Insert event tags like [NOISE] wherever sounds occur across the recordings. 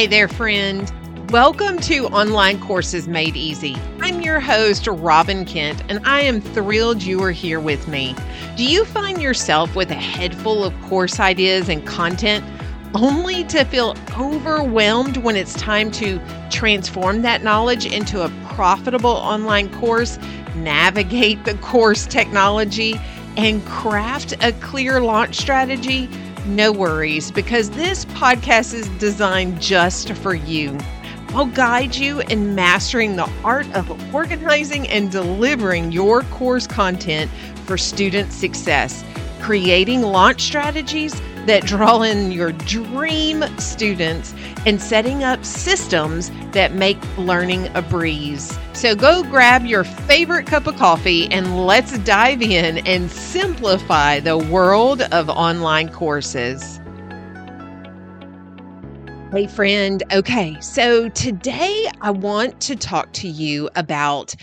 Hey there, friend. Welcome to Online Courses Made Easy. I'm your host, Robbin Kent, and I am thrilled you are here with me. Do you find yourself with a head full of course ideas and content only to feel overwhelmed when it's time to transform that knowledge into a profitable online course, navigate the course technology, and craft a clear launch strategy? No worries, because this podcast is designed just for you. I'll guide you in mastering the art of organizing and delivering your course content for student success, creating launch strategies that draw in your dream students and setting up systems that make learning a breeze. So go grab your favorite cup of coffee and let's dive in and simplify the world of online courses. Hey, friend. Okay, so today I want to talk to you about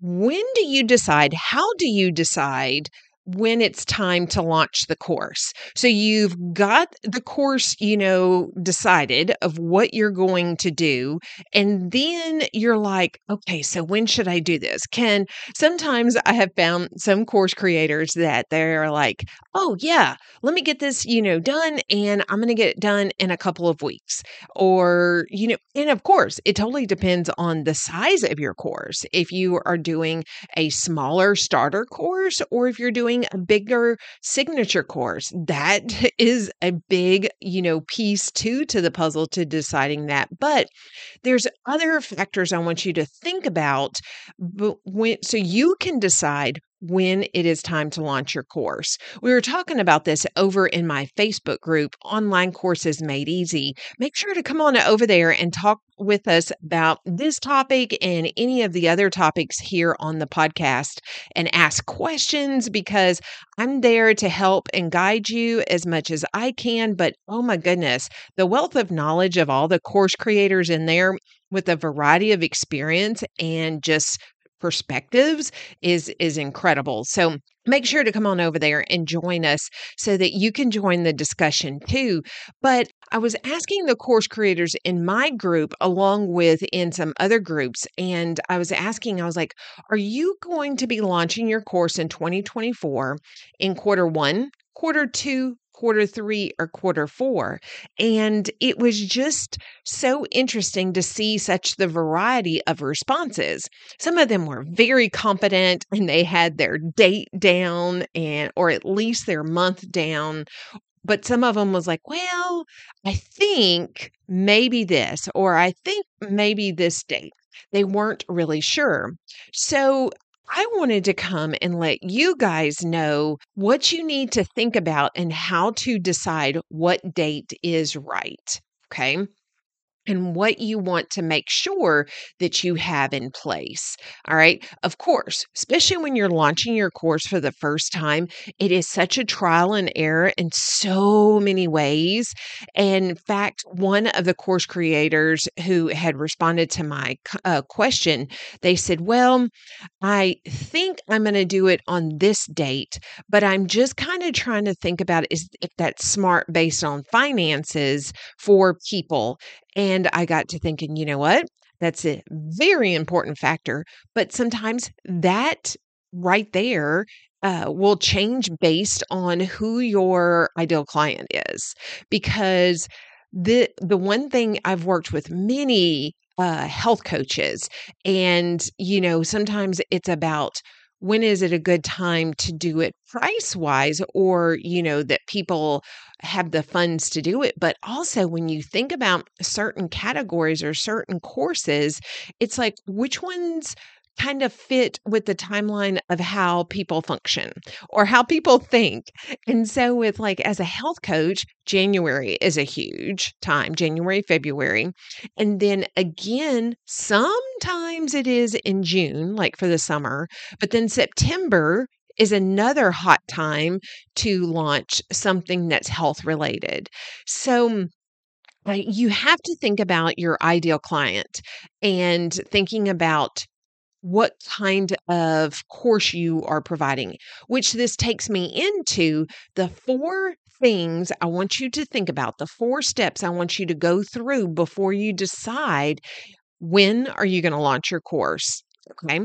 when do you decide, how do you decide when it's time to launch the course. So you've got the course, you know, decided of what you're going to do. And then you're like, okay, so when should I do this? Can sometimes I have found some course creators that they're like, oh, yeah, let me get this, you know, done. And I'm going to get it done in a couple of weeks. Or, you know, and of course, it totally depends on the size of your course. If you are doing a smaller starter course or if you're doing doing a bigger signature course. That [LAUGHS] is a big, you know, piece too to the puzzle to deciding that. But there's other factors I want you to think about when so you can decide when it is time to launch your course. We were talking about this over in my Facebook group, Online Courses Made Easy. Make sure to come on over there and talk with us about this topic and any of the other topics here on the podcast and ask questions because I'm there to help and guide you as much as I can. But oh my goodness, the wealth of knowledge of all the course creators in there with a variety of experience and just perspectives is is incredible. So make sure to come on over there and join us so that you can join the discussion too. But I was asking the course creators in my group along with in some other groups and I was asking I was like, "Are you going to be launching your course in 2024 in quarter 1, quarter 2, quarter three or quarter four. And it was just so interesting to see such the variety of responses. Some of them were very competent and they had their date down and or at least their month down but some of them was like, well, I think maybe this, or I think maybe this date. They weren't really sure. So I wanted to come and let you guys know what you need to think about and how to decide what date is right. Okay and what you want to make sure that you have in place. All right. Of course, especially when you're launching your course for the first time, it is such a trial and error in so many ways. In fact, one of the course creators who had responded to my uh, question, they said, Well, I think I'm going to do it on this date, but I'm just kind of trying to think about is if that's smart based on finances for people and I got to thinking, you know what? That's a very important factor. But sometimes that right there uh, will change based on who your ideal client is. Because the the one thing I've worked with many uh, health coaches, and you know, sometimes it's about when is it a good time to do it price wise or you know that people have the funds to do it but also when you think about certain categories or certain courses it's like which ones kind of fit with the timeline of how people function or how people think. And so, with like as a health coach, January is a huge time, January, February. And then again, sometimes it is in June, like for the summer, but then September is another hot time to launch something that's health related. So, uh, you have to think about your ideal client and thinking about what kind of course you are providing, which this takes me into the four things I want you to think about, the four steps I want you to go through before you decide when are you going to launch your course. Okay.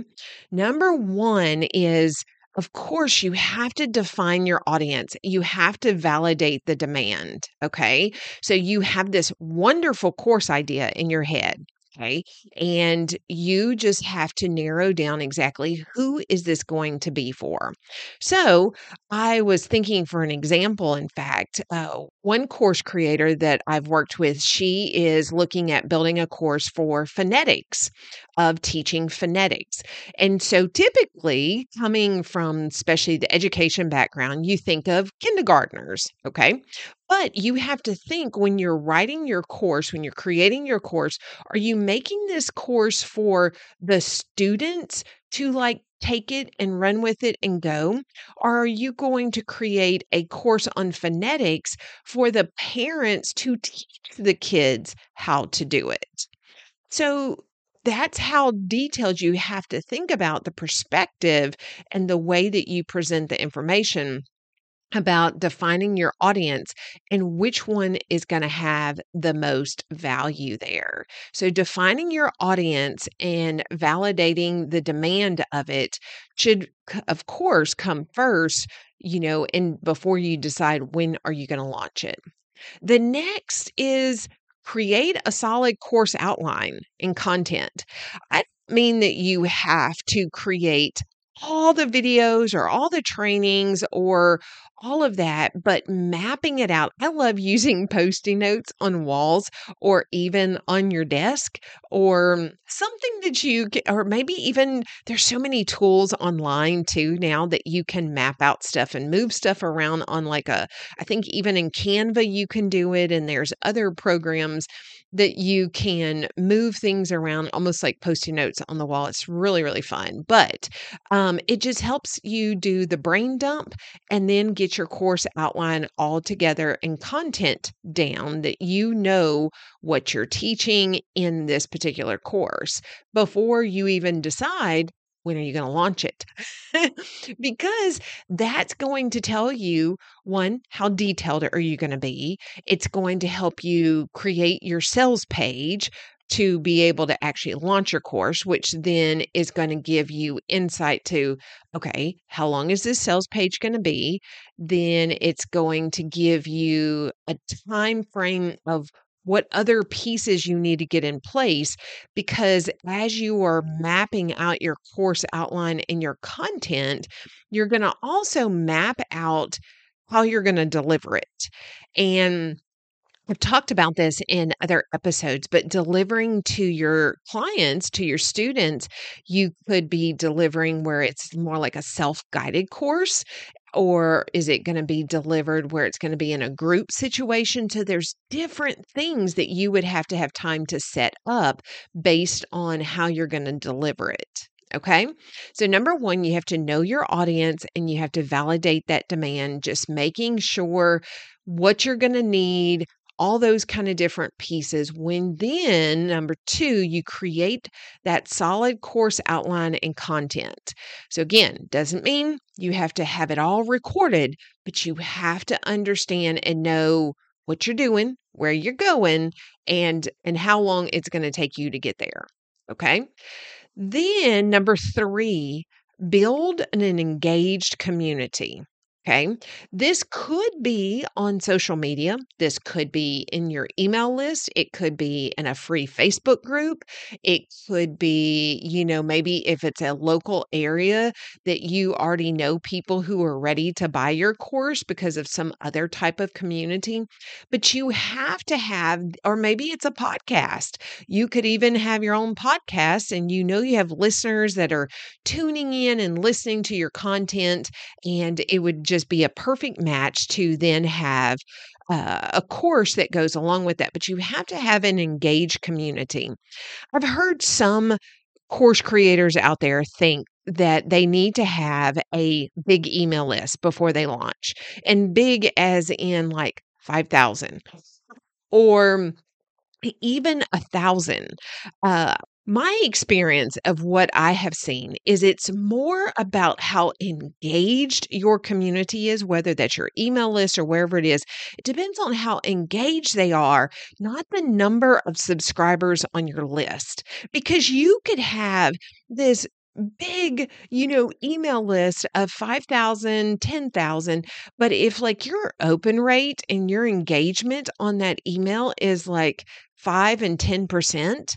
Number one is, of course, you have to define your audience. You have to validate the demand. Okay. So you have this wonderful course idea in your head. Okay. And you just have to narrow down exactly who is this going to be for. So I was thinking for an example, in fact, uh, one course creator that I've worked with, she is looking at building a course for phonetics of teaching phonetics. And so typically coming from especially the education background, you think of kindergartners. Okay. But you have to think when you're writing your course, when you're creating your course, are you making this course for the students to like take it and run with it and go? Or are you going to create a course on phonetics for the parents to teach the kids how to do it? So that's how detailed you have to think about the perspective and the way that you present the information about defining your audience and which one is going to have the most value there. So, defining your audience and validating the demand of it should, of course, come first, you know, and before you decide when are you going to launch it. The next is create a solid course outline and content. I mean that you have to create all the videos or all the trainings or all of that, but mapping it out. I love using [LAUGHS] post it notes on walls or even on your desk or mm, something that you or maybe even there's so many tools online too now that you can map out stuff and move stuff around on like a, I think even in Canva you can do it. And there's other programs that you can move things around almost like post notes on the wall. It's really, really fun. But um, it just helps you do the brain dump and then get your course outline all together and content down that you know what you're teaching in this particular course before you even decide when are you going to launch it? [LAUGHS] because that's going to tell you one, how detailed are you going to be? It's going to help you create your sales page to be able to actually launch your course, which then is going to give you insight to okay, how long is this sales page going to be? Then it's going to give you a time frame of what other pieces you need to get in place because as you are mapping out your course outline and your content, you're going to also map out how you're going to deliver it. And I've talked about this in other episodes, but delivering to your clients, to your students, you could be delivering where it's more like a self guided course or is it going to be delivered where it's going to be in a group situation? So there's different things that you would have to have time to set up based on how you're going to deliver it. Okay. So, number one, you have to know your audience and you have to validate that demand, just making sure what you're going to need, all those kind of different pieces. When then, number two, you create that solid course outline and content. So, again, doesn't mean you have to have it all recorded, but you have to understand and know what you're doing, where you're going, and and how long it's going to take you to get there. Okay? Then number 3, build an engaged community. Okay. This could be on social media. This could be in your email list. It could be in a free Facebook group. It could be, you know, maybe if it's a local area that you already know people who are ready to buy your course because of some other type of community. But you have to have, or maybe it's a podcast. You could even have your own podcast and you know you have listeners that are tuning in and listening to your content. And it would just just be a perfect match to then have uh, a course that goes along with that. But you have to have an engaged community. I've heard some course creators out there think that they need to have a big email list before they launch, and big as in like 5,000 or even a thousand. Uh, my experience of what I have seen is it's more about how engaged your community is, whether that's your email list or wherever it is. It depends on how engaged they are, not the number of subscribers on your list. Because you could have this big, you know, email list of 5,000, 10,000. But if like your open rate and your engagement on that email is like five and 10%,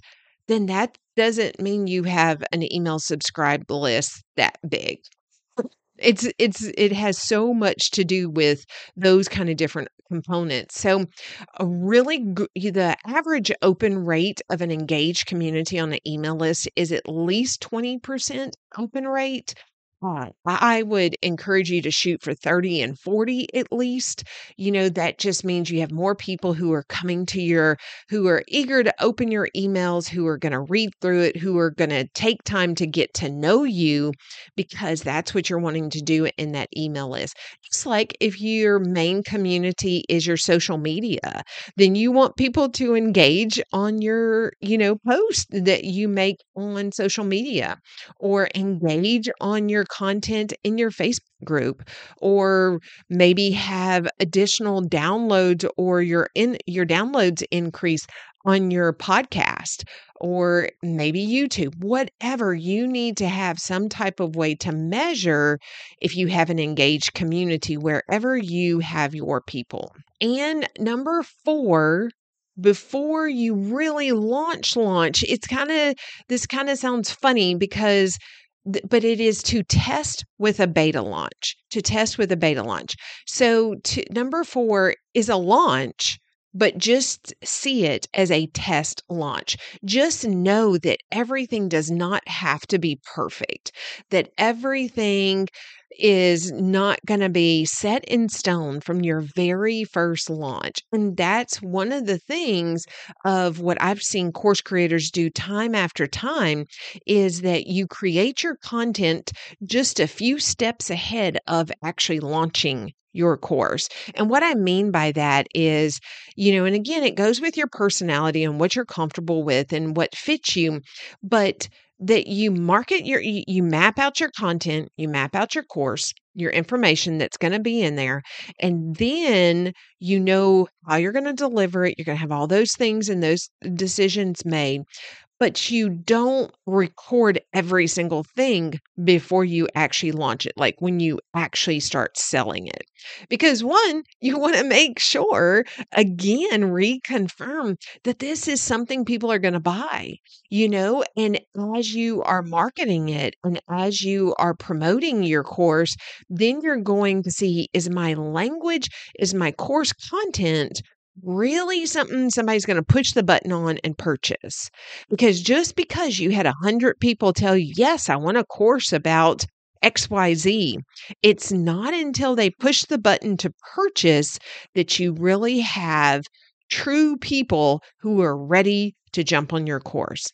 then that doesn't mean you have an email subscribe list that big. It's it's it has so much to do with those kind of different components. So, a really g- the average open rate of an engaged community on an email list is at least 20% open rate. Uh, I would encourage you to shoot for 30 and 40 at least. You know, that just means you have more people who are coming to your, who are eager to open your emails, who are going to read through it, who are going to take time to get to know you because that's what you're wanting to do in that email list. Just like if your main community is your social media, then you want people to engage on your, you know, post that you make on social media or engage on your content in your Facebook group or maybe have additional downloads or your in your downloads increase on your podcast or maybe YouTube, whatever you need to have some type of way to measure if you have an engaged community wherever you have your people. And number four, before you really launch launch it's kind of this kind of sounds funny because but it is to test with a beta launch to test with a beta launch so to, number four is a launch but just see it as a test launch. Just know that everything does not have to be perfect, that everything is not going to be set in stone from your very first launch. And that's one of the things of what I've seen course creators do time after time is that you create your content just a few steps ahead of actually launching your course. And what I mean by that is, you know, and again, it goes with your personality and what you're comfortable with and what fits you. But that you market your you, map out your content you map out your course your information that's going to be in there and then you know how you're going to deliver it you're going to have all those things and those decisions made but you don't record every single thing before you actually launch it, like when you actually start selling it. Because one, [LAUGHS] you want to make sure, again, reconfirm that this is something people are going to buy, you know, and as you are marketing it and as you are promoting your course, then you're going to see is my language, is my course content really something somebody's going to push the button on and purchase. Because just because you had a hundred people tell you, yes, I want a course about XYZ, it's not until they push the button to purchase that you really have true people who are ready to jump on your course.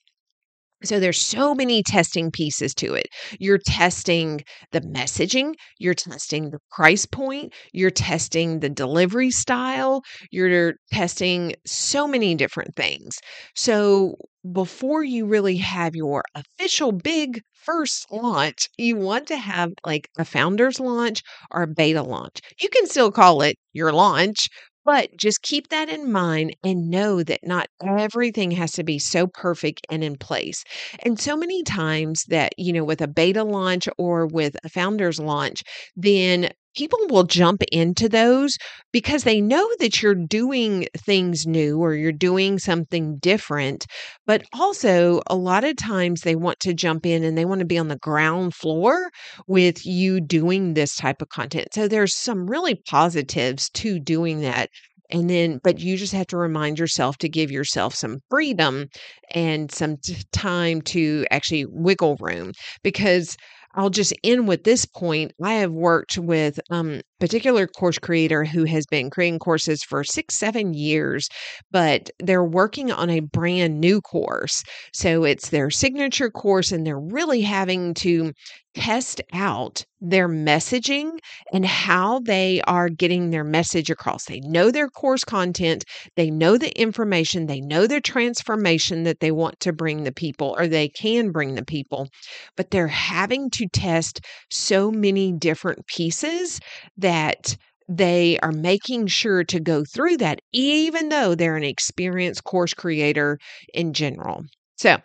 So there's so many testing pieces to it. You're testing the messaging, you're testing the price point, you're testing the delivery style, you're testing so many different things. So before you really have your official big first launch, you want to have like a founder's launch or a beta launch. You can still call it your launch, but just keep that in mind and know that not everything has to be so perfect and in place. And so many times that, you know, with a beta launch or with a founder's launch, then people will jump into those because they know that you're doing things new or you're doing something different. But also, a lot of times they want to jump in and they want to be on the ground floor with you doing this type of content. So, there's some really positives to doing that. And then, but you just have to remind yourself to give yourself some freedom and some t- time to actually wiggle room because I'll just end with this point. I have worked with um, particular course creator who has been creating courses for six, seven years, but they're working on a brand new course. So it's their signature course, and they're really having to test out their messaging and how they are getting their message across. They know their course content, they know the information, they know the transformation that they want to bring the people or they can bring the people, but they're having to test so many different pieces that they are making sure to go through that, even though they're an experienced course creator in general. So,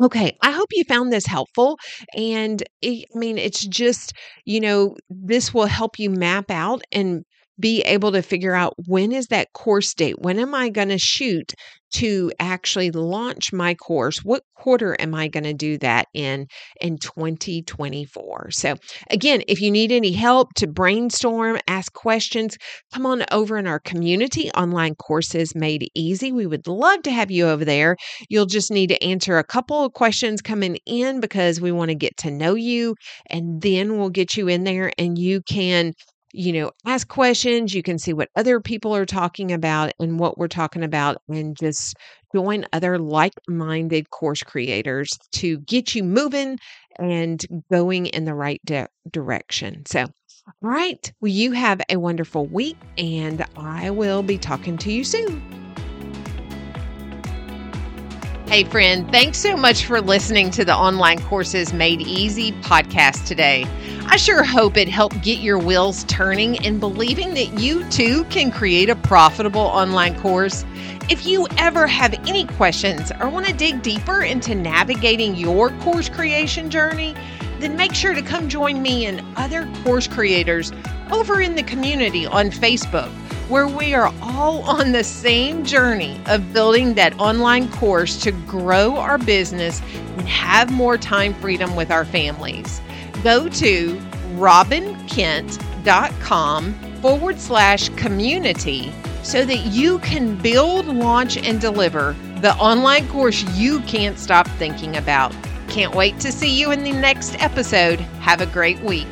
Okay, I hope you found this helpful. And it, I mean, it's just, you know, this will help you map out and be able to figure out when is that course date? When am I going to shoot to actually launch my course? What quarter am I going to do that in in 2024? So, again, if you need any help to brainstorm, ask questions, come on over in our community online courses made easy. We would love to have you over there. You'll just need to answer a couple of questions coming in because we want to get to know you and then we'll get you in there and you can you know, ask questions. You can see what other people are talking about and what we're talking about, and just join other like minded course creators to get you moving and going in the right de- direction. So, all right. Well, you have a wonderful week, and I will be talking to you soon. Hey, friend, thanks so much for listening to the Online Courses Made Easy podcast today. I sure hope it helped get your wheels turning and believing that you too can create a profitable online course. If you ever have any questions or want to dig deeper into navigating your course creation journey, then make sure to come join me and other course creators over in the community on Facebook where we are all on the same journey of building that online course to grow our business and have more time freedom with our families. Go to robbinkent.com forward slash community so that you can build, launch, and deliver the online course you can't stop thinking about. Can't wait to see you in the next episode. Have a great week.